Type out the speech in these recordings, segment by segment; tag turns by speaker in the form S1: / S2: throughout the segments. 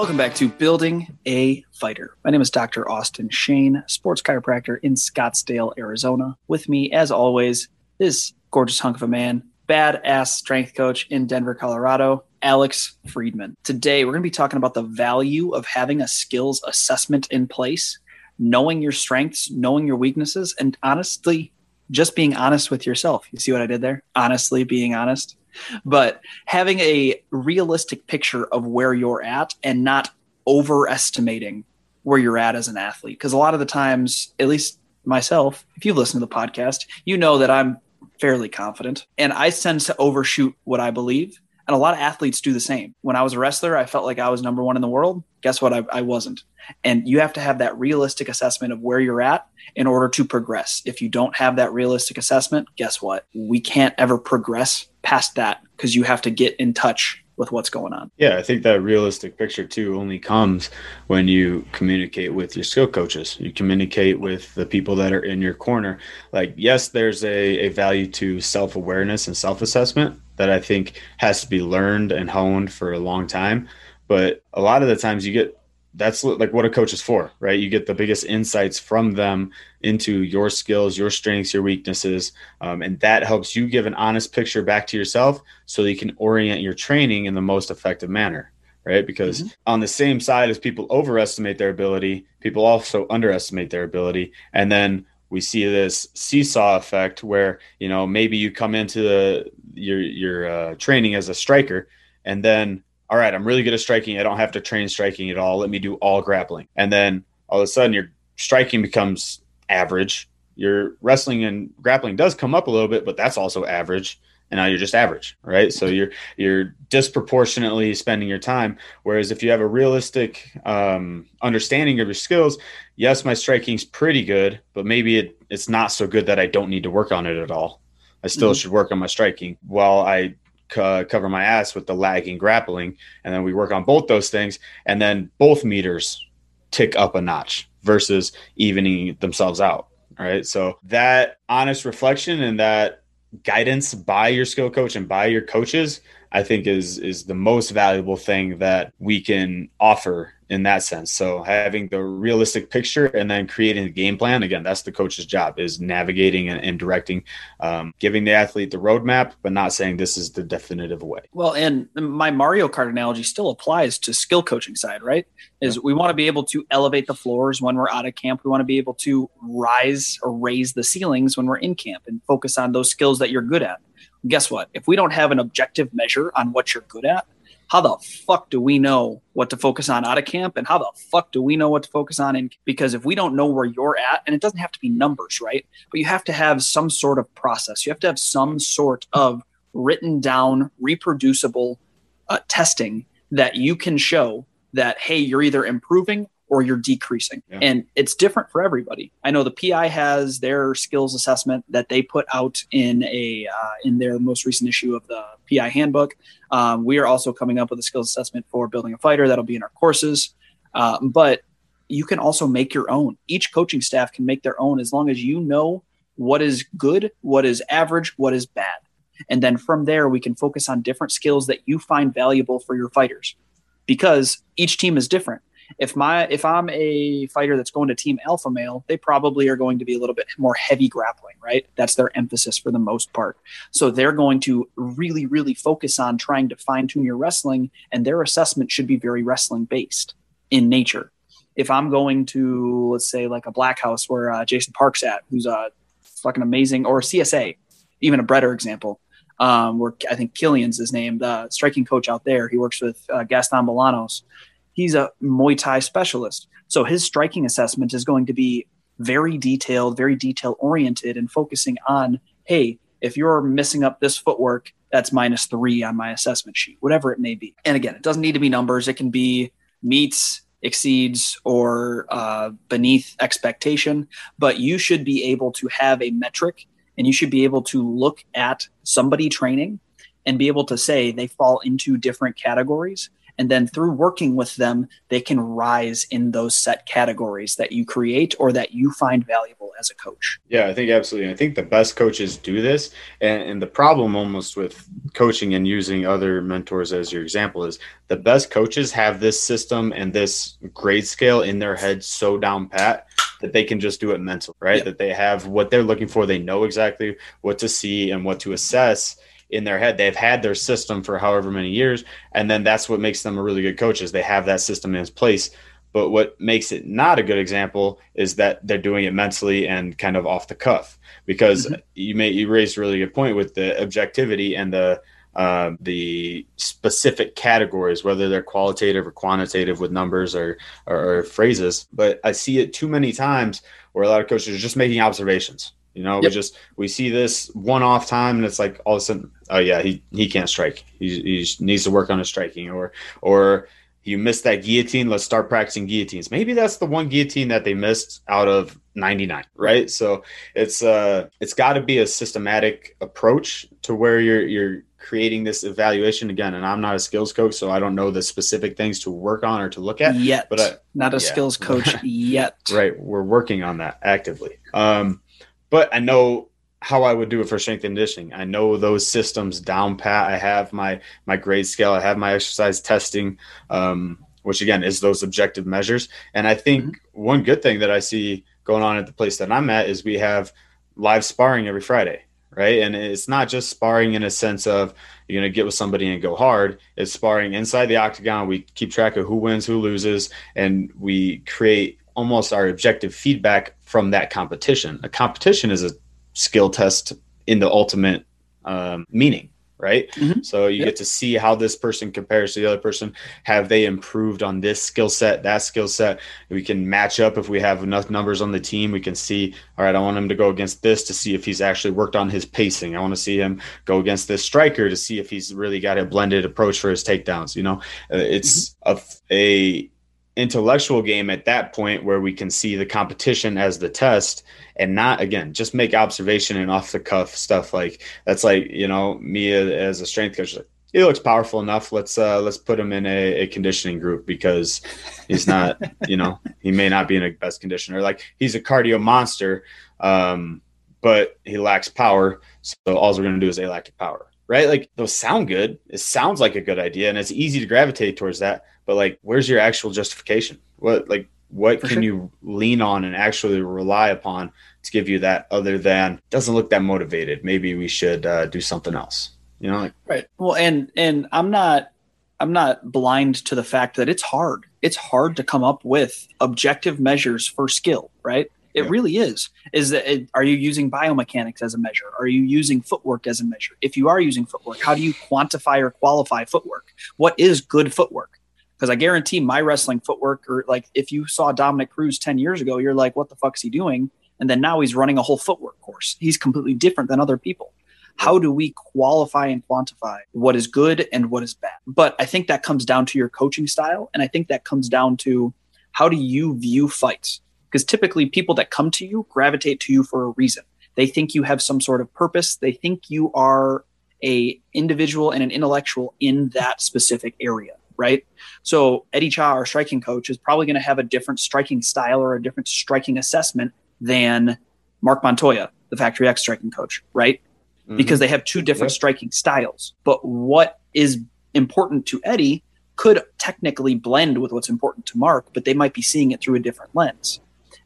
S1: Welcome back to Building a Fighter. My name is Dr. Austin Shane, sports chiropractor in Scottsdale, Arizona. With me, as always, this gorgeous hunk of a man, badass strength coach in Denver, Colorado, Alex Friedman. Today, we're going to be talking about the value of having a skills assessment in place, knowing your strengths, knowing your weaknesses, and honestly, just being honest with yourself. You see what I did there? Honestly, being honest but having a realistic picture of where you're at and not overestimating where you're at as an athlete. Because a lot of the times, at least myself, if you've listened to the podcast, you know that I'm fairly confident and I tend to overshoot what I believe. And a lot of athletes do the same. When I was a wrestler, I felt like I was number one in the world. Guess what? I, I wasn't. And you have to have that realistic assessment of where you're at in order to progress. If you don't have that realistic assessment, guess what? We can't ever progress past that because you have to get in touch with what's going on.
S2: Yeah, I think that realistic picture too only comes when you communicate with your skill coaches. You communicate with the people that are in your corner. Like, yes, there's a, a value to self awareness and self assessment that I think has to be learned and honed for a long time. But a lot of the times you get that's like what a coach is for, right? You get the biggest insights from them into your skills, your strengths, your weaknesses, um, and that helps you give an honest picture back to yourself, so you can orient your training in the most effective manner, right? Because mm-hmm. on the same side as people overestimate their ability, people also underestimate their ability, and then we see this seesaw effect where you know maybe you come into the, your your uh, training as a striker, and then all right, I'm really good at striking. I don't have to train striking at all. Let me do all grappling. And then all of a sudden your striking becomes average. Your wrestling and grappling does come up a little bit, but that's also average. And now you're just average, right? So you're you're disproportionately spending your time. Whereas if you have a realistic um, understanding of your skills, yes, my striking's pretty good, but maybe it, it's not so good that I don't need to work on it at all. I still mm-hmm. should work on my striking while I cover my ass with the lagging grappling, and then we work on both those things, and then both meters tick up a notch versus evening themselves out. Right. So that honest reflection and that guidance by your skill coach and by your coaches, I think is is the most valuable thing that we can offer in that sense. So having the realistic picture and then creating a game plan again, that's the coach's job is navigating and, and directing, um, giving the athlete the roadmap, but not saying this is the definitive way.
S1: Well, and my Mario Kart analogy still applies to skill coaching side, right? Is yeah. we want to be able to elevate the floors when we're out of camp. We want to be able to rise or raise the ceilings when we're in camp and focus on those skills that you're good at. Guess what? If we don't have an objective measure on what you're good at, how the fuck do we know what to focus on out of camp? And how the fuck do we know what to focus on in because if we don't know where you're at and it doesn't have to be numbers right? But you have to have some sort of process. You have to have some sort of written down reproducible uh, testing that you can show that hey you're either improving or you're decreasing. Yeah. And it's different for everybody. I know the PI has their skills assessment that they put out in a uh, in their most recent issue of the PI handbook. Um, we are also coming up with a skills assessment for building a fighter that'll be in our courses. Uh, but you can also make your own. Each coaching staff can make their own as long as you know what is good, what is average, what is bad. And then from there, we can focus on different skills that you find valuable for your fighters because each team is different if my if I'm a fighter that's going to team alpha male, they probably are going to be a little bit more heavy grappling, right? That's their emphasis for the most part. So they're going to really, really focus on trying to fine tune your wrestling, and their assessment should be very wrestling based in nature. If I'm going to let's say like a black house where uh, Jason Park's at, who's a fucking amazing, or CSA, even a Bretter example. Um, where I think Killian's his name, the striking coach out there. He works with uh, Gaston Bolanos he's a Muay Thai specialist. So his striking assessment is going to be very detailed, very detail oriented, and focusing on, hey, if you're missing up this footwork, that's minus three on my assessment sheet, whatever it may be. And again, it doesn't need to be numbers. It can be meets, exceeds, or uh, beneath expectation. But you should be able to have a metric and you should be able to look at somebody training and be able to say they fall into different categories And then through working with them, they can rise in those set categories that you create or that you find valuable as a coach.
S2: Yeah, I think absolutely. I think the best coaches do this. And, and the problem almost with coaching and using other mentors as your example is the best coaches have this system and this grade scale in their head so down pat that they can just do it mental, right? Yep. That they have what they're looking for. They know exactly what to see and what to assess in their head. They've had their system for however many years, and then that's what makes them a really good coach is they have that system in place. But what makes it not a good example is that they're doing it mentally and kind of off the cuff. Because mm-hmm. you may you raised a really good point with the objectivity and the uh, the specific categories, whether they're qualitative or quantitative with numbers or, or, or phrases. But I see it too many times where a lot of coaches are just making observations you know, yep. we just we see this one off time, and it's like all of a sudden, oh yeah, he he can't strike. He, he needs to work on his striking, or or you missed that guillotine. Let's start practicing guillotines. Maybe that's the one guillotine that they missed out of 99, right? So it's uh it's got to be a systematic approach to where you're you're creating this evaluation again. And I'm not a skills coach, so I don't know the specific things to work on or to look at
S1: yet.
S2: But
S1: I, not a yeah. skills coach yet.
S2: right, we're working on that actively. Um, but I know how I would do it for strength and conditioning. I know those systems down pat. I have my my grade scale. I have my exercise testing, um, which again is those objective measures. And I think mm-hmm. one good thing that I see going on at the place that I'm at is we have live sparring every Friday, right? And it's not just sparring in a sense of you're going to get with somebody and go hard. It's sparring inside the octagon. We keep track of who wins, who loses, and we create almost our objective feedback from that competition. A competition is a skill test in the ultimate um, meaning, right? Mm-hmm. So you yep. get to see how this person compares to the other person. Have they improved on this skill set, that skill set? We can match up if we have enough numbers on the team. We can see, all right, I want him to go against this to see if he's actually worked on his pacing. I want to see him go against this striker to see if he's really got a blended approach for his takedowns. You know, uh, it's mm-hmm. a, a intellectual game at that point where we can see the competition as the test and not again just make observation and off the cuff stuff like that's like you know me as a strength coach like, he looks powerful enough let's uh let's put him in a, a conditioning group because he's not you know he may not be in a best condition or like he's a cardio monster um but he lacks power so all we're going to do is a lack of power right? Like those sound good. It sounds like a good idea and it's easy to gravitate towards that. But like, where's your actual justification? What, like, what For can sure. you lean on and actually rely upon to give you that other than doesn't look that motivated? Maybe we should uh, do something else, you know? Like,
S1: right. Well, and, and I'm not, I'm not blind to the fact that it's hard. It's hard to come up with objective measures for skill, right? It yeah. really is. Is that it, are you using biomechanics as a measure? Are you using footwork as a measure? If you are using footwork, how do you quantify or qualify footwork? What is good footwork? Because I guarantee my wrestling footwork, or like if you saw Dominick Cruz 10 years ago, you're like, what the fuck's he doing? And then now he's running a whole footwork course. He's completely different than other people. How do we qualify and quantify what is good and what is bad? But I think that comes down to your coaching style. And I think that comes down to how do you view fights? because typically people that come to you gravitate to you for a reason they think you have some sort of purpose they think you are a individual and an intellectual in that specific area right so eddie cha our striking coach is probably going to have a different striking style or a different striking assessment than mark montoya the factory x striking coach right mm-hmm. because they have two different yep. striking styles but what is important to eddie could technically blend with what's important to mark but they might be seeing it through a different lens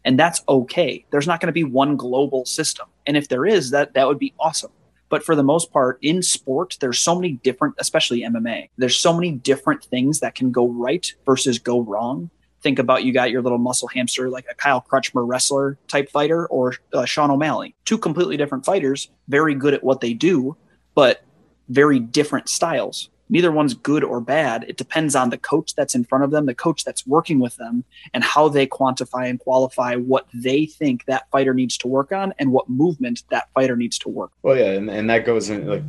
S1: and that's okay. There's not going to be one global system. And if there is, that that would be awesome. But for the most part, in sport, there's so many different, especially MMA, there's so many different things that can go right versus go wrong. Think about you got your little muscle hamster, like a Kyle Crutchmer wrestler type fighter or uh, Sean O'Malley. Two completely different fighters, very good at what they do, but very different styles neither one's good or bad. It depends on the coach that's in front of them, the coach that's working with them, and how they quantify and qualify what they think that fighter needs to work on and what movement that fighter needs to work.
S2: Well, yeah, and, and that goes in like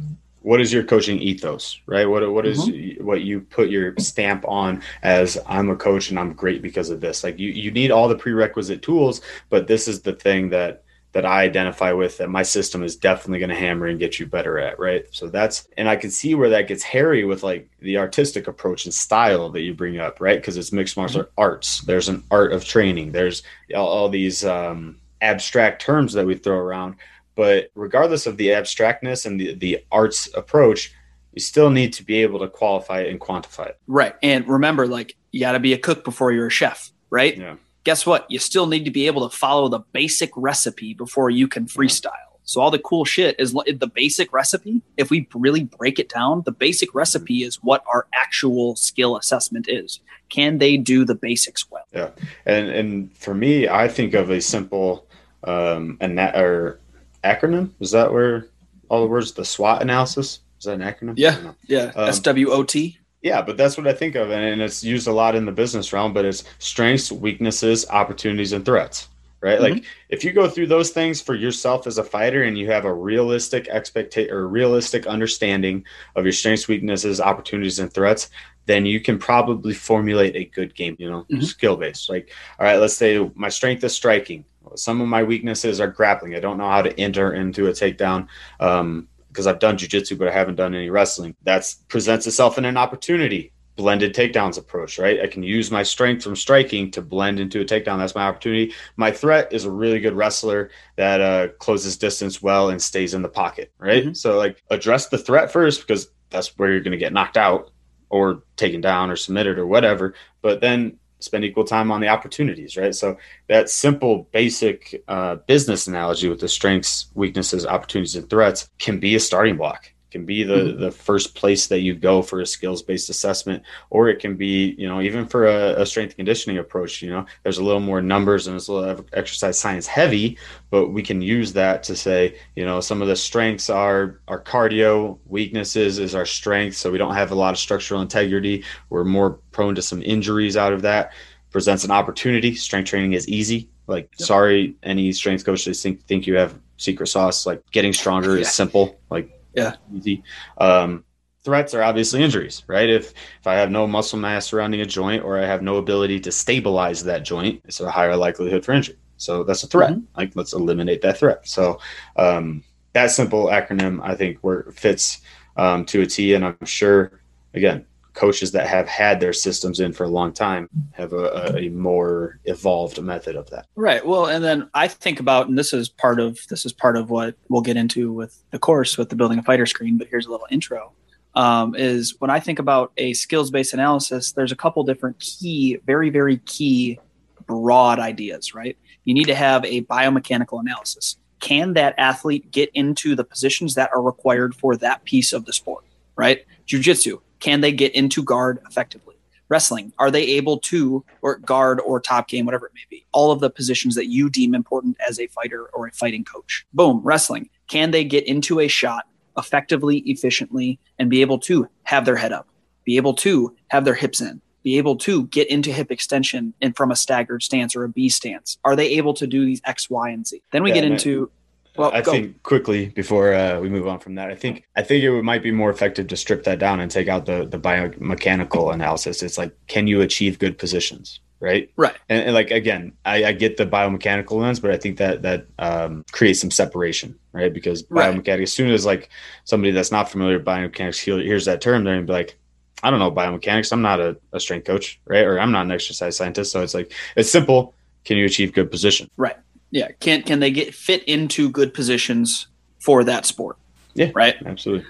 S2: what is your coaching ethos, right? What what is, mm-hmm. what you put your stamp on as I'm a coach and I'm great because of this. Like you you need all the prerequisite tools, but this is the thing that that I identify with that my system is definitely going to hammer and get you better at, right? So that's and I can see where that gets hairy with like the artistic approach and style that you bring up, right? Because it's mixed martial mm-hmm. arts. There's an art of training. There's all, all these um, abstract terms that we throw around. But regardless of the abstractness and the, the arts approach, you still need to be able to qualify it and quantify it.
S1: Right. And remember, like, you got to be a cook before you're a chef, right?
S2: Yeah
S1: guess what? You still need to be able to follow the basic recipe before you can freestyle. So all the cool shit is the basic recipe. If we really break it down, the basic recipe is what our actual skill assessment is. Can they do the basics well?
S2: Yeah, and and for me, I think of a simple um an or acronym. Is that where all the words the SWOT analysis? Is that an acronym?
S1: Yeah, yeah. Um, S W O T.
S2: Yeah, but that's what I think of, and it's used a lot in the business realm. But it's strengths, weaknesses, opportunities, and threats. Right? Mm-hmm. Like if you go through those things for yourself as a fighter, and you have a realistic expectation or realistic understanding of your strengths, weaknesses, opportunities, and threats, then you can probably formulate a good game. You know, mm-hmm. skill based. Like, all right, let's say my strength is striking. Some of my weaknesses are grappling. I don't know how to enter into a takedown. Um, because I've done jujitsu, but I haven't done any wrestling. That presents itself in an opportunity. Blended takedowns approach, right? I can use my strength from striking to blend into a takedown. That's my opportunity. My threat is a really good wrestler that uh, closes distance well and stays in the pocket, right? Mm-hmm. So, like, address the threat first because that's where you're going to get knocked out or taken down or submitted or whatever. But then spend equal time on the opportunities, right? So that simple, basic uh, business analogy with the strengths, weaknesses, opportunities, and threats can be a starting block. Can be the mm-hmm. the first place that you go for a skills based assessment, or it can be you know even for a, a strength conditioning approach. You know, there's a little more numbers and it's a little exercise science heavy, but we can use that to say you know some of the strengths are our cardio, weaknesses is our strength, so we don't have a lot of structural integrity. We're more prone to some injuries out of that. Presents an opportunity. Strength training is easy. Like, yep. sorry, any strength coaches think think you have secret sauce. Like, getting stronger yeah. is simple. Like,
S1: yeah,
S2: easy. Um, threats are obviously injuries, right? If if I have no muscle mass surrounding a joint or I have no ability to stabilize that joint, it's a higher likelihood for injury. So that's a threat. Mm-hmm. Like, let's eliminate that threat. So um, that simple acronym, I think, where fits um, to a T, and I'm sure again coaches that have had their systems in for a long time have a, a, more evolved method of that.
S1: Right. Well and then i think about and this is part of this is part of what we'll get into with the course with the building a fighter screen but here's a little intro um, is when i think about a skills based analysis there's a couple different key very very key broad ideas right? You need to have a biomechanical analysis. Can that athlete get into the positions that are required for that piece of the sport right? Jiu-jitsu can they get into guard effectively? Wrestling, are they able to, or guard or top game, whatever it may be, all of the positions that you deem important as a fighter or a fighting coach? Boom, wrestling. Can they get into a shot effectively, efficiently, and be able to have their head up, be able to have their hips in, be able to get into hip extension and from a staggered stance or a B stance? Are they able to do these X, Y, and Z? Then we yeah, get into
S2: well, I go. think quickly before uh, we move on from that, I think I think it might be more effective to strip that down and take out the the biomechanical analysis. It's like, can you achieve good positions, right?
S1: Right.
S2: And, and like again, I, I, get the biomechanical lens, but I think that that um, creates some separation, right? Because biomechanics, right. as soon as like somebody that's not familiar with biomechanics hears that term, they're gonna be like, I don't know biomechanics. I'm not a, a strength coach, right? Or I'm not an exercise scientist. So it's like it's simple. Can you achieve good position?
S1: Right. Yeah, can can they get fit into good positions for that sport?
S2: Yeah,
S1: right.
S2: Absolutely.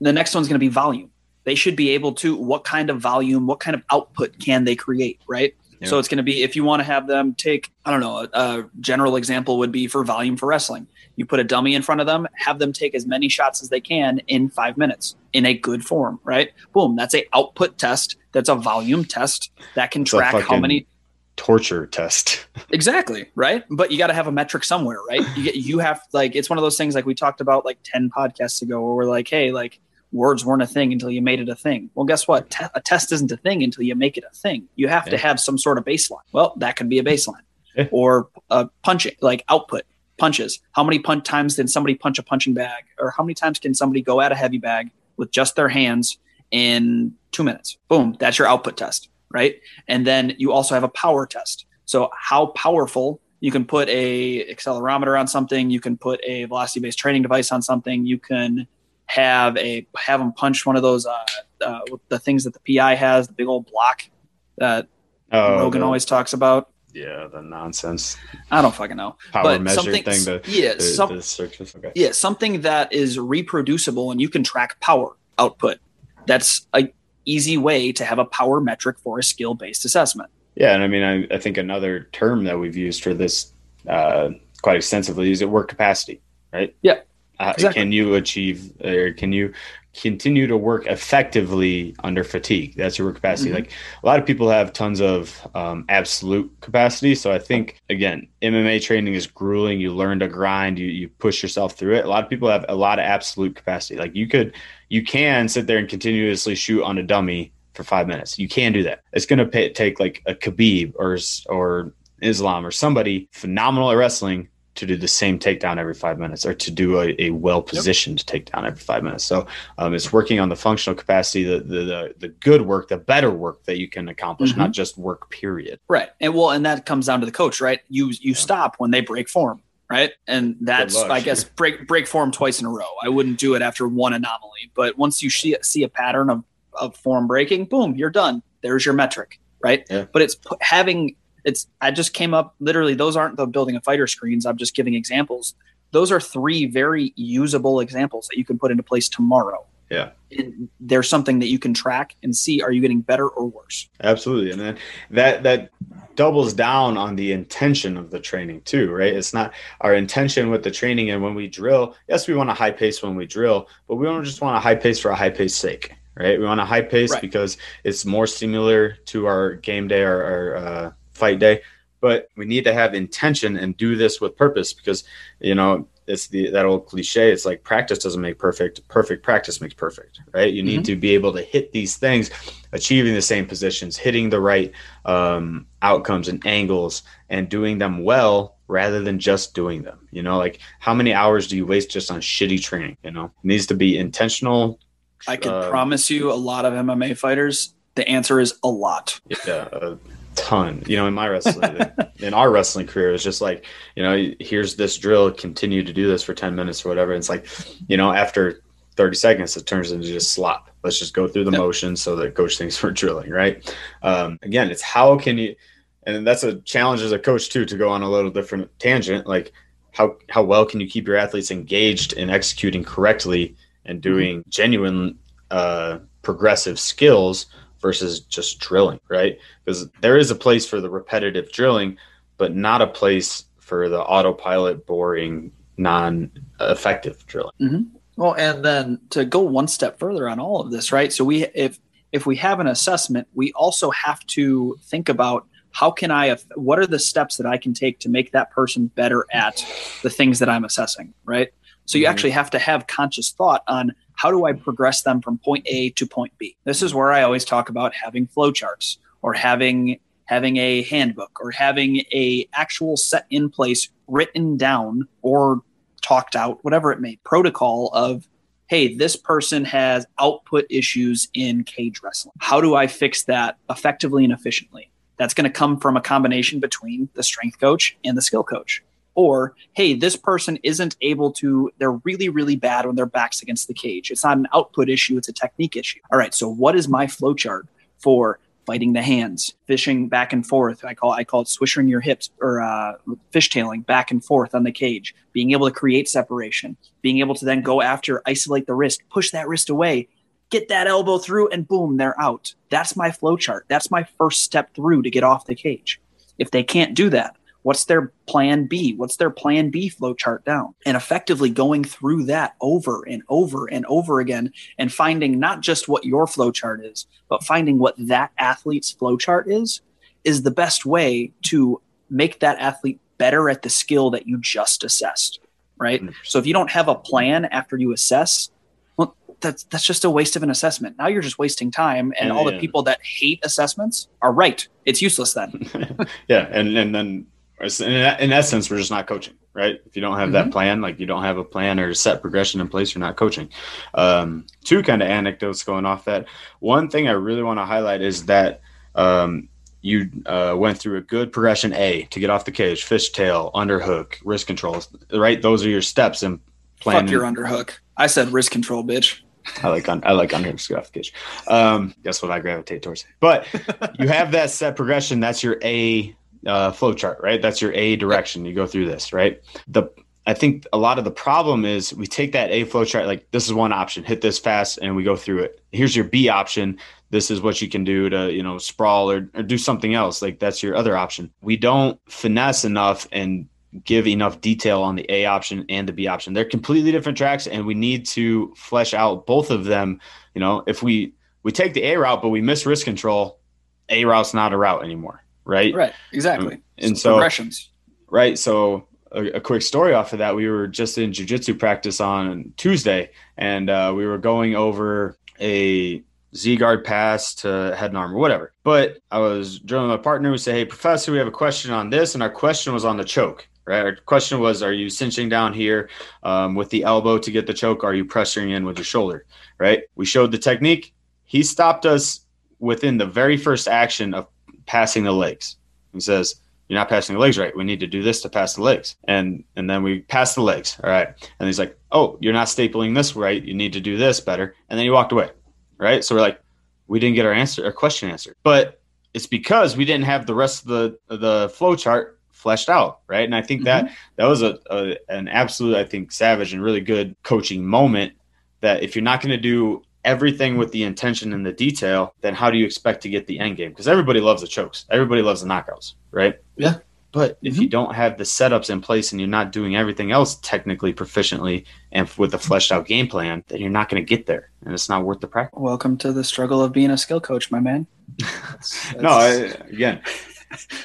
S1: The next one's going to be volume. They should be able to. What kind of volume? What kind of output can they create? Right. Yeah. So it's going to be if you want to have them take, I don't know, a, a, general example would be for volume for wrestling. You put a dummy in front of them, have them take as many shots as they can in five minutes in a good form, right? Boom, that's a output test. That's a volume test that can track how many
S2: torture test.
S1: exactly, right? But you got to have a metric somewhere, right? You get you have like it's one of those things like we talked about like 10 podcasts ago where we're like, "Hey, like words weren't a thing until you made it a thing." Well, guess what? Te- a test isn't a thing until you make it a thing. You have yeah. to have some sort of baseline. Well, that could be a baseline. or uh, punching like output punches. How many punch times did somebody punch a punching bag or how many times can somebody go at a heavy bag with just their hands in 2 minutes? Boom, that's your output test right? And then you also have a power test. So how powerful You can put a accelerometer on something. You can put a velocity based training device on something. You can have a have them punch one of those uh, uh, the things that the PI has, the big old block that oh, Rogan the, always talks about.
S2: Yeah, the nonsense.
S1: I don't fucking know.
S2: Power but measure thing. The,
S1: yeah, the, some, the okay. yeah, something that is reproducible and you can track power output. That's a easy way to have a power metric for a skill based assessment.
S2: Yeah, and I mean, I, I, think another term that we've used for this uh, quite extensively is it work capacity, right?
S1: Yeah.
S2: Uh, exactly. Can you achieve or can you continue to work effectively under fatigue? That's your work capacity. Mm-hmm. Like a lot of people have tons of um, absolute capacity. So I think again, MMA training is grueling. You learn to grind. You you push yourself through it. A lot of people have a lot of absolute capacity. Like you could you can sit there and continuously shoot on a dummy for five minutes. You can do that. It's going to take like a Khabib or or Islam or somebody phenomenal at wrestling to do the same takedown every five minutes or to do a, a well positioned yep. takedown every five minutes. So um, it's working on the functional capacity, the, the, the the good work, the better work that you can accomplish, mm-hmm. not just work. Period.
S1: Right, and well, and that comes down to the coach, right? You you yeah. stop when they break form, right? And that's I guess break break form twice in a row. I wouldn't do it after one anomaly, but once you see see a pattern of of form breaking, boom, you're done. There's your metric, right? Yeah. But it's having it's I just came up literally those aren't the building a fighter screens. I'm just giving examples. Those are three very usable examples that you can put into place tomorrow.
S2: Yeah.
S1: And there's something that you can track and see are you getting better or worse?
S2: Absolutely. And then that that doubles down on the intention of the training too, right? It's not our intention with the training and when we drill, yes, we want a high pace when we drill, but we don't just want a high pace for a high pace sake, right? We want a high pace right. because it's more similar to our game day or our uh, fight day but we need to have intention and do this with purpose because you know it's the that old cliche it's like practice doesn't make perfect perfect practice makes perfect right? You need mm-hmm. to be able to hit these things achieving the same positions hitting the right um, outcomes and angles and doing them well rather than just doing them you know? Like how many hours do you waste just on shitty training you know? It needs to be intentional
S1: i can uh, promise you a lot of mma fighters the answer is a lot.
S2: Yeah uh, ton. You know, in my wrestling, in our wrestling career, it's just like, you know, here's this drill, continue to do this for 10 minutes or whatever. it's like, you know, after 30 seconds, it turns into just slop. Let's just go through the yep. motions so that coach thinks we're drilling, right? Um, again, it's how can you, and that's a challenge as a coach too, to go on a little different tangent. Like, how, how well can you keep your athletes engaged in executing correctly and doing mm-hmm. genuine uh, progressive skills versus just drilling, right? Because there is a place for the repetitive drilling, but not a place for the autopilot, boring, non effective drilling.
S1: Mm-hmm. Well, and then to go one step further on all of this, right? So we, if, if we have an assessment, we also have to think about how can I, what are the steps that I can take to make that person better at the things that I'm assessing, right? So you mm-hmm. actually have to have conscious thought on how do I progress them from point A to point B? This is where I always talk about having flowcharts or having having a handbook or having a actual set in place written down or talked out whatever it may protocol of hey this person has output issues in cage wrestling. How do i fix that effectively and efficiently? That's going to come from a combination between the strength coach and the skill coach or hey this person isn't able to they're really really bad when their backs against the cage. It's not an output issue it's a technique issue. All right so what is my flowchart for fighting the hands fishing back and forth? I call i call it swishing your hips or uh, fishtailing back and forth on the cage being able to create separation being able to then go after isolate the wrist push that wrist away get that elbow through and boom they're out. That's my flowchart. That's my first step through to get off the cage. If they can't do that What's their plan B? What's their plan B flow chart down? And effectively going through that over and over and over again and finding not just what your flow chart is, but finding what that athlete's flow chart is, is the best way to make that athlete better at the skill that you just assessed. Right. So if you don't have a plan after you assess, well, that's that's just a waste of an assessment. Now you're just wasting time, and yeah, all the people that hate assessments are right. It's useless then.
S2: yeah, and and then in, essence, we're just not coaching, right? If you don't have mm-hmm. that plan, like you don't have a plan or set progression in place, you're not coaching. Um, two kind of anecdotes going off that. One thing I really want to highlight is that um, you uh, went through a good progression A to get off the cage, fishtail, underhook, wrist controls, right? Those are your steps in planning.
S1: Fuck your underhook. I said wrist control, bitch.
S2: I like I like underhooks off the cage. Um, guess what I gravitate towards. But you have that set progression. That's your A uh, flow chart, right? That's your A direction. You go through this, right? The I think a lot of the problem is we take that A flow chart, like this is one option, hit this fast, and we go through it. Here's your B option. This is what you can do to, you know, sprawl or, or do something else. Like that's your other option. We don't finesse enough and give enough detail on the A option and the B option. They're completely different tracks, and we need to flesh out both of them. You know, if we we take the A route, but we miss wrist control, A route's not a route anymore, right?
S1: Right. Exactly.
S2: And so
S1: progressions.
S2: Right. So a, a, quick story off of that. We were just in jujitsu practice on Tuesday, and uh, we were going over a Z guard pass to head and arm or whatever. But I was drilling my partner. We say, "Hey, professor, we have a question on this," and our question was on the choke. Right. Our question was, "Are you cinching down here um, with the elbow to get the choke? Are you pressuring in with your shoulder?" Right. We showed the technique. He stopped us within the very first action of passing the legs. He says, you're not passing the legs right. We need to do this to pass the legs. And and then we pass the legs. All right. And he's like, oh, you're not stapling this right. You need to do this better. And then he walked away. Right. So we're like, we didn't get our answer, our question answered. But it's because we didn't have the rest of the the flow chart fleshed out. Right. And I think mm-hmm. that that was a, a an absolute, I think, savage and really good coaching moment that if you're not going to do everything with the intention and the detail, then how do you expect to get the end game? Because everybody loves the chokes, everybody loves the knockouts, right?
S1: Yeah.
S2: But if mm-hmm. you don't have the setups in place and you're not doing everything else technically proficiently and with a fleshed out game plan, then you're not going to get there, and it's not worth the practice.
S1: Welcome to the struggle of being a skill coach, my man.
S2: That's, that's... no, I, again,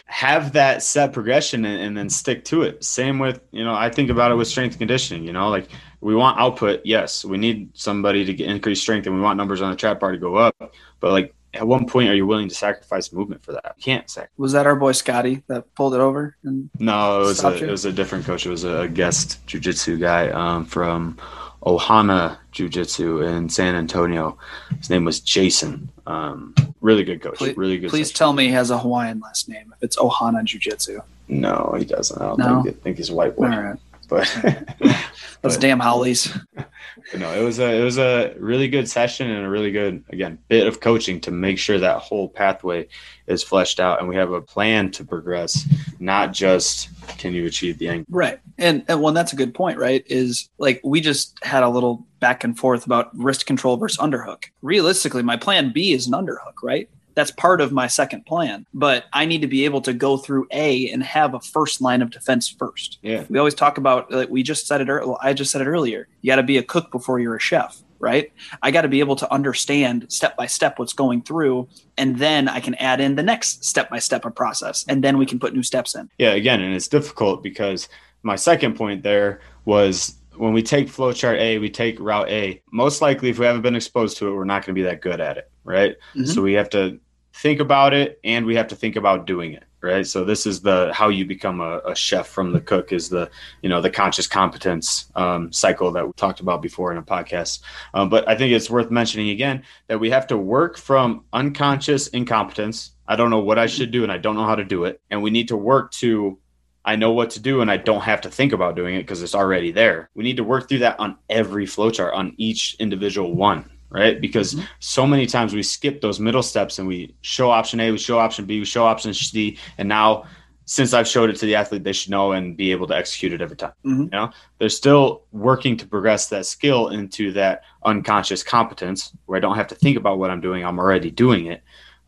S2: have that set progression and, and, then stick to it. Same with you know, I think about it with strength conditioning. You know, like we want output. Yes, we need somebody to get increased strength, and we want numbers on the trap bar to go up. But like, at one point, are you willing to sacrifice movement for that? You can't sacrifice.
S1: Was that our boy Scotty that pulled it over? And
S2: no, it was a, it was a different coach. It was a guest jujitsu guy um, from Ohana Jiu Jitsu in San Antonio. His name was Jason. Um, really good coach.
S1: Please,
S2: really good.
S1: Please session. tell me he has a Hawaiian last name. If it's Ohana Jiu Jitsu.
S2: No, he doesn't. I don't no? think, I think he's a white boy. All right. But
S1: those damn haoles.
S2: no, it was a it was a really good session and a really good again bit of coaching to make sure that whole pathway is fleshed out and we have a plan to progress, not just can you achieve the end.
S1: Right. And and one that's a good point, right? Is like we just had a little back and forth about wrist control versus underhook. Realistically, my plan B is an underhook, right? That's part of my second plan. But I need to be able to go through A and have a first line of defense first.
S2: Yeah.
S1: We always talk about like we just said it. earlier. I just said it earlier. You got to be a cook before you're a chef, right? I got to be able to understand step by step what's going through, and then I can add in the next step by step of process, and then we can put new steps in.
S2: Yeah. Again, and it's difficult because my second point there was when we take flowchart A, we take route A. Most likely, if we haven't been exposed to it, we're not going to be that good at it, right? Mm-hmm. So we have to think about it and we have to think about doing it right so this is the how you become a, a chef from the cook is the you know the conscious competence um, cycle that we talked about before in a podcast um, but i think it's worth mentioning again that we have to work from unconscious incompetence i don't know what i should do and i don't know how to do it and we need to work to I know what to do and I don't have to think about doing it because it's already there. We need to work through that on every flowchart, on each individual one right? Because mm-hmm. so many times we skip those middle steps and we show option A, we show option B, we show option C, and now since I've showed it to the athlete, they should know and be able to execute it every time. Mm-hmm. You know, they're still working to progress that skill into that unconscious competence where I don't have to think about what I'm doing. I'm already doing it.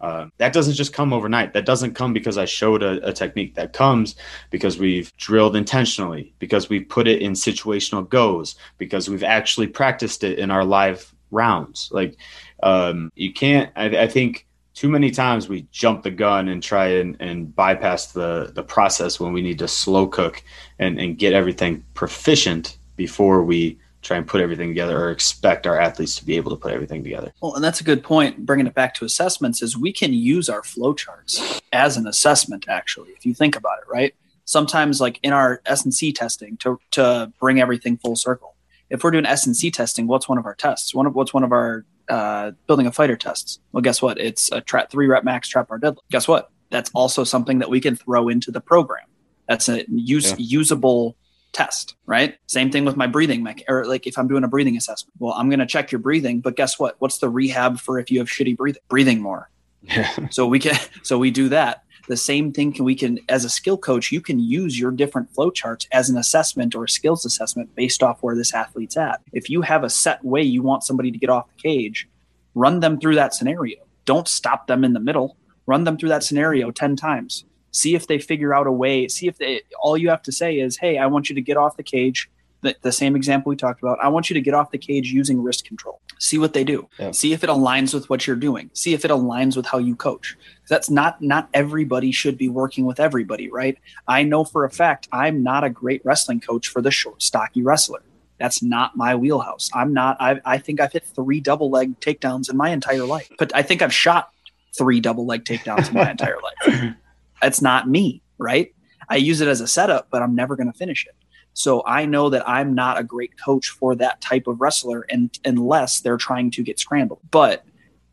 S2: Uh, that doesn't just come overnight. That doesn't come because I showed a, a, technique. That comes because we've drilled intentionally, because we've put it in situational goes, because we've actually practiced it in our live rounds. Like um, you can't. I, I, think too many times we jump the gun and try and, and bypass the the process when we need to slow cook and, and get everything proficient before we try and put everything together or expect our athletes to be able to put everything together.
S1: Well, and that's a good point. Bringing it back to assessments is we can use our flowcharts as an assessment. Actually, if you think about it, right? Sometimes, like in our S and C testing, to to bring everything full circle, if we're doing S and C testing, what's one of our tests? One of what's one of our uh, building a fighter tests? Well, guess what? It's a trap three rep max trap bar deadlift. Guess what? that's also something that we can throw into the program. That's a use yeah. usable test, right? Same thing with my breathing, mech- or like if I'm doing a breathing assessment. Well, I'm going to check your breathing, but guess what? What's the rehab for if you have shitty breathing? Breathing more. Yeah. so we can, so we do that. The same thing can we can as a skill coach, you can use your different flow charts as an assessment or a skills assessment based off where this athlete's at. If you have a set way you want somebody to get off the cage, run them through that scenario. Don't stop them in the middle. Run them through that scenario 10 times see if they figure out a way see if they all you have to say is hey i want you to get off the cage. The, the same example we talked about. I want you to get off the cage using wrist control. See what they do. Yeah. see if it aligns with what you're doing. See if it aligns with how you coach. That's not not everybody should be working with everybody right? I know for a fact i'm not a great wrestling coach for the short stocky wrestler. That's not my wheelhouse. I'm not i, I think i've hit three double leg takedowns in my entire life. But i think i've shot three double leg takedowns in my entire life That's not me, right? I use it as a setup, but I'm never going to finish it. So I know that I'm not a great coach for that type of wrestler and unless they're trying to get scrambled. But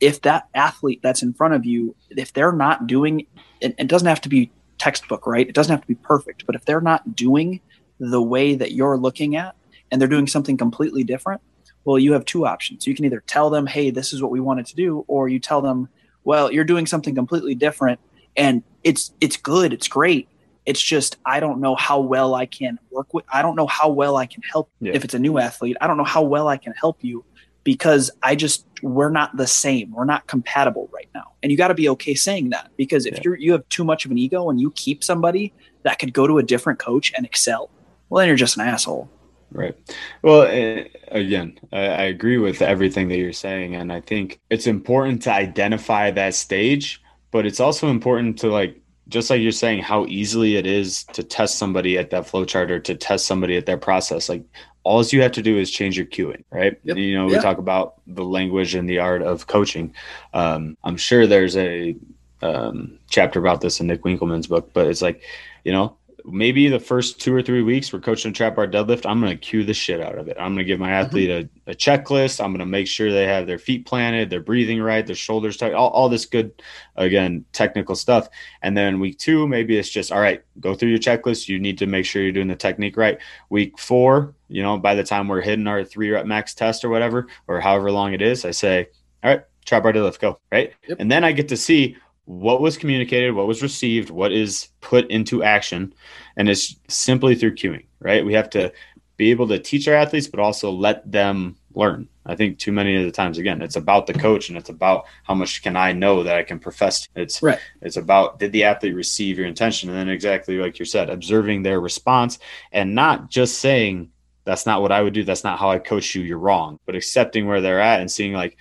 S1: if that athlete that's in front of you, if they're not doing it, it doesn't have to be textbook, right? It doesn't have to be perfect, but if they're not doing the way that you're looking at and they're doing something completely different, well, you have two options. You can either tell them, hey, this is what we wanted to do, or you tell them, well, you're doing something completely different and it's it's good it's great it's just i don't know how well i can work with i don't know how well i can help yeah. if it's a new athlete i don't know how well i can help you because i just we're not the same we're not compatible right now and you got to be okay saying that because if yeah. you're you have too much of an ego and you keep somebody that could go to a different coach and excel well then you're just an asshole
S2: Right. Well, uh, again, I, agree with everything that you're saying. And I think it's important to identify that stage but it's also important to like just like you're saying how easily it is to test somebody at that flow chart or to test somebody at their process. Like all you have to do is change your cueing right? Yep. you know we talk about the language and the art of coaching. Um, i'm sure there's a um, chapter about this in nick winkelman's book but it's like you know maybe the first two or three weeks we're coaching a trap bar deadlift i'm going to cue the shit out of it. I'm going to give my mm-hmm. athlete a, a, checklist. I'm going to make sure they have their feet planted they're breathing right their shoulders tight all, all this good again technical stuff. And then week two maybe it's just all right go through your checklist. You need to make sure you're doing the technique right. Week four you know by the time we're hitting our three rep max test or whatever or however long it is i say all right trap bar deadlift go right? Yep. and then i get to see what was communicated, what was received, what is put into action. And it's simply through cueing, right? We have to be able to teach our athletes, but also let them learn. I think too many of the times, again, it's about the coach and it's about how much can I know that I can profess. It's right. It's about did the athlete receive your intention, and then exactly like you said, observing their response and not just saying that's not what I would do. That's not how I coach you. You're wrong, but accepting where they're at and seeing like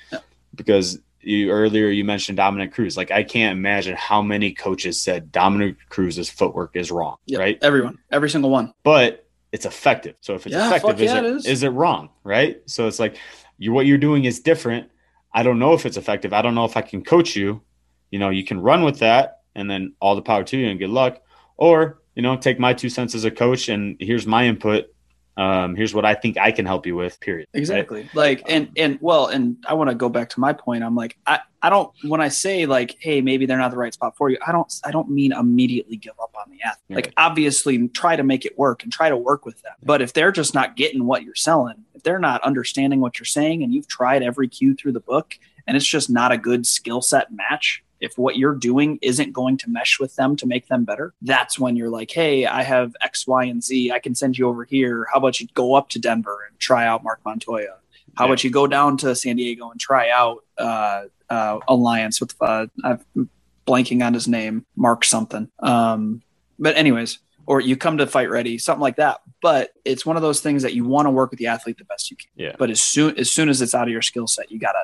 S2: because you earlier you mentioned Dominick Cruz. Like I can't imagine how many coaches said Dominick Cruz's footwork is wrong. Yep, right?
S1: Everyone, every single one.
S2: But it's effective. So if it's yeah, effective, is, yeah, it, it is. is it wrong? Right. So it's like you what you're doing is different. I don't know if it's effective. I don't know if I can coach you. You know, you can run with that and then all the power to you and good luck. Or, you know, take my two cents as a coach and here's my input um, here's what I think I can help you with, period.
S1: Exactly. Right? Like, and, and well, and I want to go back to my point. I'm like, I, I don't, when I say like, Hey, maybe they're not the right spot for you. I don't, I don't mean immediately give up on the athlete. Right. Like obviously try to make it work and try to work with them. But if they're just not getting what you're selling, if they're not understanding what you're saying and you've tried every cue through the book and it's just not a good skill set match, if what you're doing isn't going to mesh with them to make them better, that's when you're like, hey, I have X, Y, and Z. I can send you over here. How about you go up to Denver and try out Mark Montoya? How yeah. about you go down to San Diego and try out uh, uh, Alliance with, uh, I'm blanking on his name, Mark something. Um, but, anyways, or you come to fight ready, something like that. But it's one of those things that you want to work with the athlete the best you can.
S2: Yeah.
S1: But as soon as soon as it's out of your skill set, you gotta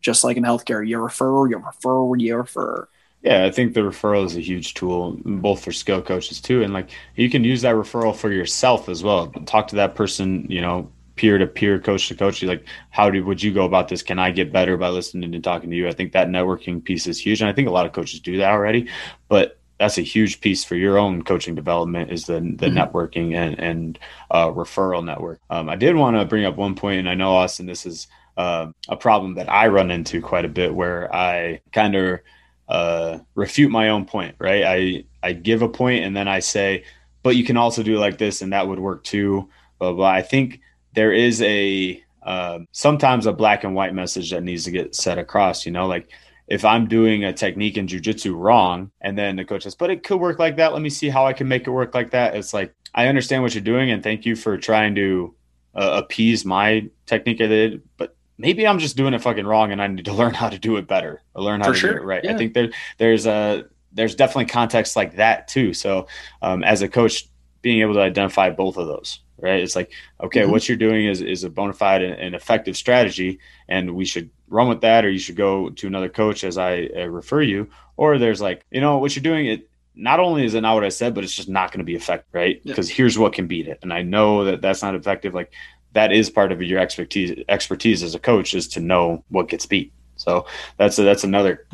S1: just like in healthcare, you refer, you refer, you refer.
S2: Yeah, I think the referral is a huge tool, both for skill coaches too, and like you can use that referral for yourself as well. Talk to that person, you know, peer to peer, coach to coach. Like, how do would you go about this? Can I get better by listening and talking to you? I think that networking piece is huge, and I think a lot of coaches do that already. But that's a huge piece for your own coaching development is the the mm-hmm. networking and and uh, referral network. Um, I did want to bring up one point, and I know Austin, this is uh, a problem that I run into quite a bit where I kind of uh, refute my own point, right? I I give a point and then I say, but you can also do like this, and that would work too. Blah blah. I think there is a uh, sometimes a black and white message that needs to get set across. You know, like if I'm doing a technique in jujitsu wrong, and then the coach says, "But it could work like that. Let me see how I can make it work like that." It's like I understand what you're doing, and thank you for trying to uh, appease my technique I did, but maybe I'm just doing it fucking wrong, and I need to learn how to do it better, or learn how for to sure. do it right. Yeah. I think there there's a there's definitely context like that too. So um, as a coach, being able to identify both of those right? It's like, okay, mm-hmm. what you're doing is, is a bona fide and, and, effective strategy, and we should run with that, or you should go to another coach as I uh, refer you. Or there's like, you know, what you're doing, it not only is it not what I said, but it's just not going to be effective, right? Because yeah. here's what can beat it. And I know that that's not effective. Like, that is part of your expertise expertise as a coach is to know what gets beat. So that's a, that's another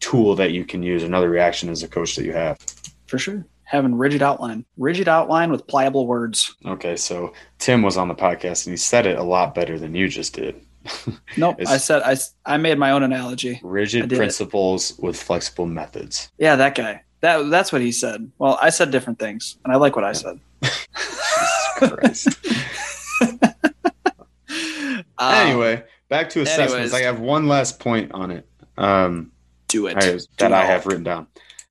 S2: tool that you can use, another reaction as a coach that you have.
S1: For sure having rigid outline, rigid outline with pliable words.
S2: Okay, so Tim was on the podcast and he said it a lot better than you just did.
S1: nope, I said I I made my own analogy.
S2: Rigid principles it. with flexible methods.
S1: Yeah, that guy. That that's what he said. Well, I said different things, and I like what I said. Jesus
S2: Christ. um, anyway, back to assessments. Anyways, I have one last point on it. Um,
S1: do it.
S2: I, that
S1: do
S2: I have written down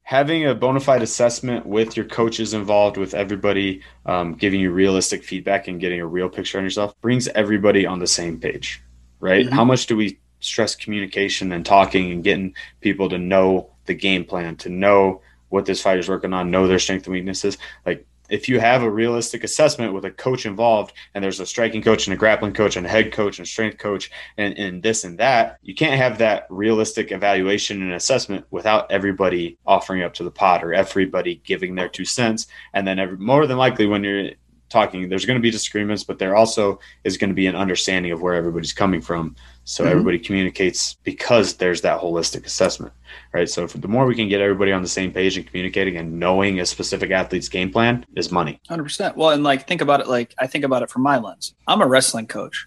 S2: having a bona fide assessment with your coaches involved, with everybody um, giving you realistic feedback and getting a real picture on yourself brings everybody on the same page, right? Mm-hmm. How much do we stress communication and talking and getting people to know the game plan, to know what this fighter's working on, know their strengths and weaknesses? Like if you have a realistic assessment with a coach involved and there's a striking coach and a grappling coach and a head coach and strength coach and, and this and that, you can't have that realistic evaluation and assessment without everybody offering up to the pot or everybody giving their two cents. And then every, more than likely when you're talking, there's going to be disagreements, but there also is going to be an understanding of where everybody's coming from. So mm-hmm. everybody communicates because there's that holistic assessment, right? So the more we can get everybody on the same page and communicating and knowing a specific athlete's game plan is money.
S1: 100%. Well, and like think about it like I think about it from my lens. I'm a wrestling coach.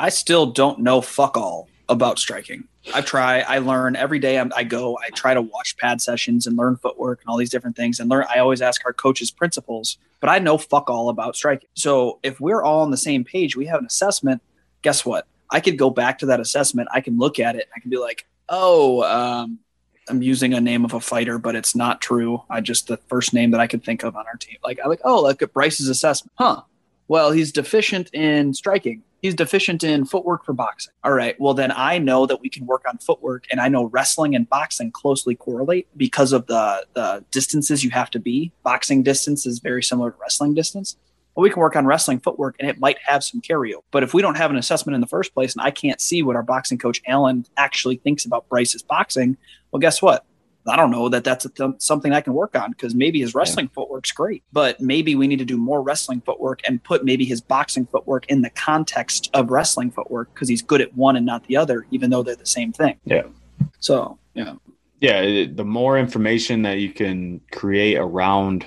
S1: I still don't know fuck all about striking. I try, I learn every day. I'm, i go, I try to watch pad sessions and learn footwork and all these different things. And learn. I always ask our coaches principles, but I know fuck all about striking. So if we're all on the same page, we have an assessment. Guess what? I could go back to that assessment. I can look at it. And I can be like, oh, um, I'm using a name of a fighter, but it's not true. I just the first name that I could think of on our team. Like I'm like, oh, look at Bryce's assessment. Huh. Well, he's deficient in striking he's deficient in footwork for boxing. All right. Well, then I know that we can work on footwork, and I know wrestling and boxing closely correlate because of the the distances you have to be. Boxing distance is very similar to wrestling distance. Well, we can work on wrestling footwork, and it might have some carryover. But if we don't have an assessment in the first place, and I can't see what our boxing coach Alan actually thinks about Bryce's boxing, well, guess what? I don't know that that's th- something I can work on because maybe his wrestling yeah. footwork's great, but maybe we need to do more wrestling footwork and put maybe his boxing footwork in the context of wrestling footwork because he's good at one and not the other, even though they're the same thing.
S2: Yeah.
S1: So, yeah.
S2: Yeah. The more information that you can create around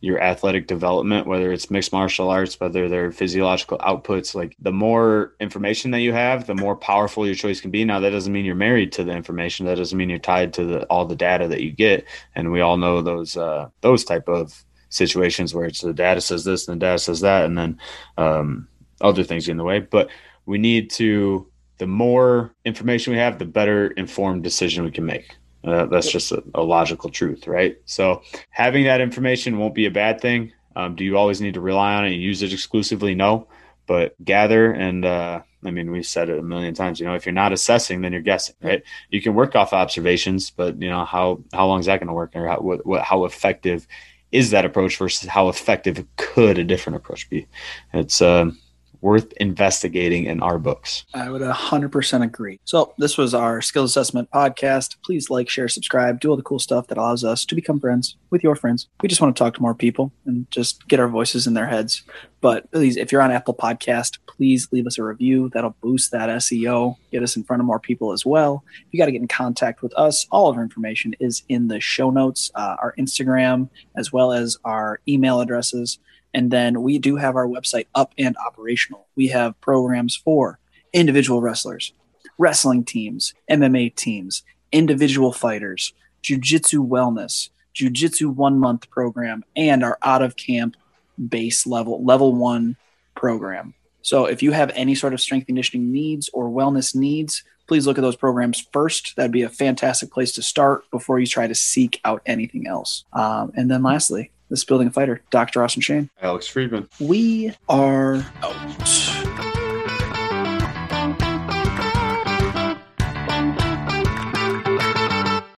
S2: your athletic development, whether it's mixed martial arts, whether they're physiological outputs, like the more information that you have, the more powerful your choice can be. Now, that doesn't mean you're married to the information. That doesn't mean you're tied to the, all the data that you get. And we all know those, uh, those type of situations where it's the data says this and the data says that, and then, um, other things get in the way. But we need to, the more information we have, the better informed decision we can make. Uh, that's just a, a, logical truth, right? So having that information won't be a bad thing. Um, do you always need to rely on it and use it exclusively? No, but gather and uh, I mean we've said it a million times. You know, if you're not assessing, then you're guessing, right? You can work off observations, but you know how how long is that going to work, or how what, what, how effective is that approach versus how effective could a different approach be? It's um, worth investigating in our books.
S1: I would 100% agree. So, this was our skill assessment podcast. Please like, share, subscribe, do all the cool stuff that allows us to become friends with your friends. We just want to talk to more people and just get our voices in their heads. But please, if you're on Apple Podcast, please leave us a review. That'll boost that SEO, get us in front of more people as well. If you got to get in contact with us, all of our information is in the show notes, uh, our Instagram, as well as our email addresses. And then we do have our website up and operational. We have programs for individual wrestlers, wrestling teams, MMA teams, individual fighters, jujitsu wellness, jujitsu one month program, and our out of camp base level, level one program. So if you have any sort of strength conditioning needs or wellness needs, please look at those programs first. That'd be a fantastic place to start before you try to seek out anything else. Um, and then lastly, this building a fighter, Dr. Austin Shane.
S2: Alex Friedman.
S1: We are out.